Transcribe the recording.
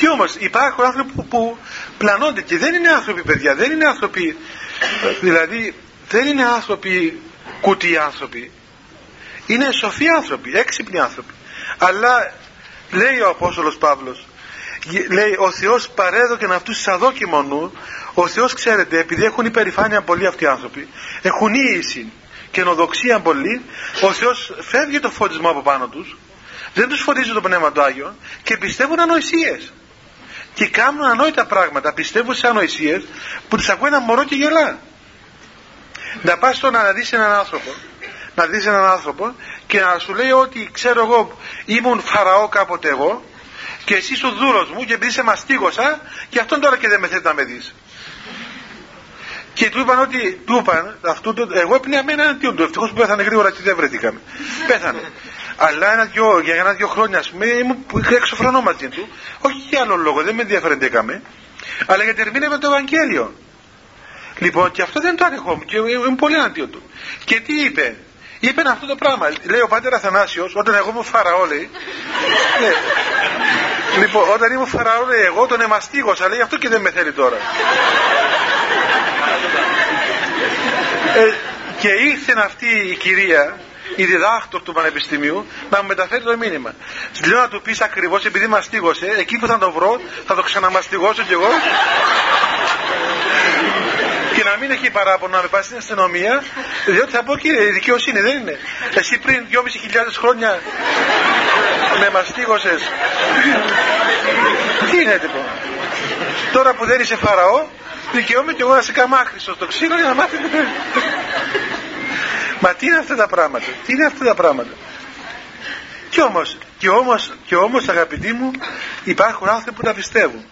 Τι όμως υπάρχουν άνθρωποι που, που πλανώνται και δεν είναι άνθρωποι παιδιά, δεν είναι άνθρωποι, δηλαδή δεν είναι άνθρωποι κουτί άνθρωποι. Είναι σοφοί άνθρωποι, έξυπνοι άνθρωποι. Αλλά λέει ο Απόστολος Παύλος, λέει ο Θεός παρέδωκε αυτούς τους αδόκιμο νου, ο Θεός ξέρετε επειδή έχουν υπερηφάνεια πολλοί αυτοί οι άνθρωποι, έχουν ίηση και νοδοξία πολύ, ο Θεός φεύγει το φωτισμό από πάνω τους, δεν τους φορίζει το Πνεύμα του Άγιο και πιστεύουν ανοησίες. Και κάνουν ανόητα πράγματα, πιστεύουν σε ανοησίες που τις ακούει ένα μωρό και γελά. Να πας στο να δεις έναν άνθρωπο, να δεις έναν άνθρωπο και να σου λέει ότι ξέρω εγώ ήμουν φαραώ κάποτε εγώ και εσύ είσαι ο δούλος μου και επειδή σε μαστίγωσα και αυτόν τώρα και δεν με θέλει να με δεις. Και του είπαν ότι, του είπαν, αυτού, εγώ έπαιρνε με έναν αντίον του, ευτυχώς που πέθανε γρήγορα και δεν βρεθήκαμε. Πέθανε. Αλλά ένα δυο, για ένα-δυο χρόνια, ας πούμε, ήμουν εξωφρανό μαζί του. Όχι για άλλο λόγο, δεν με ενδιαφέροντεκαμε. Αλλά γιατί ερμήνευε το Ευαγγέλιο. Λοιπόν, και αυτό δεν το ανεχόμουν και ήμουν πολύ αντίον του. Και τι είπε, είπε αυτό το πράγμα. Λέει ο πατέρα Αθανάσιος, όταν εγώ ήμουν φαραώ, λέει. ναι. Λοιπόν, όταν ήμουν φαραώ, λέει, εγώ τον εμαστίγωσα, λέει, αυτό και δεν με θέλει τώρα. Ε, και ήρθε αυτή η κυρία η διδάκτορ του Πανεπιστημίου να μου μεταφέρει το μήνυμα. Λέω να του πεις ακριβώς επειδή μαστίγωσε, εκεί που θα το βρω θα το ξαναμαστιγώσω κι εγώ. και να μην έχει παράπονο να με πάει στην αστυνομία, διότι θα πω και η δικαιοσύνη δεν είναι. Εσύ πριν 2.500 χρόνια με μαστίγωσες. Τι είναι λοιπόν; Τώρα που δεν είσαι φαραώ, δικαιούμαι κι εγώ να σε καμάχρησω στο ξύλο για να μάθει. Μα τι είναι αυτά τα πράγματα, τι είναι αυτά τα πράγματα. Και όμως, και όμως, και όμως αγαπητοί μου υπάρχουν άνθρωποι που τα πιστεύουν.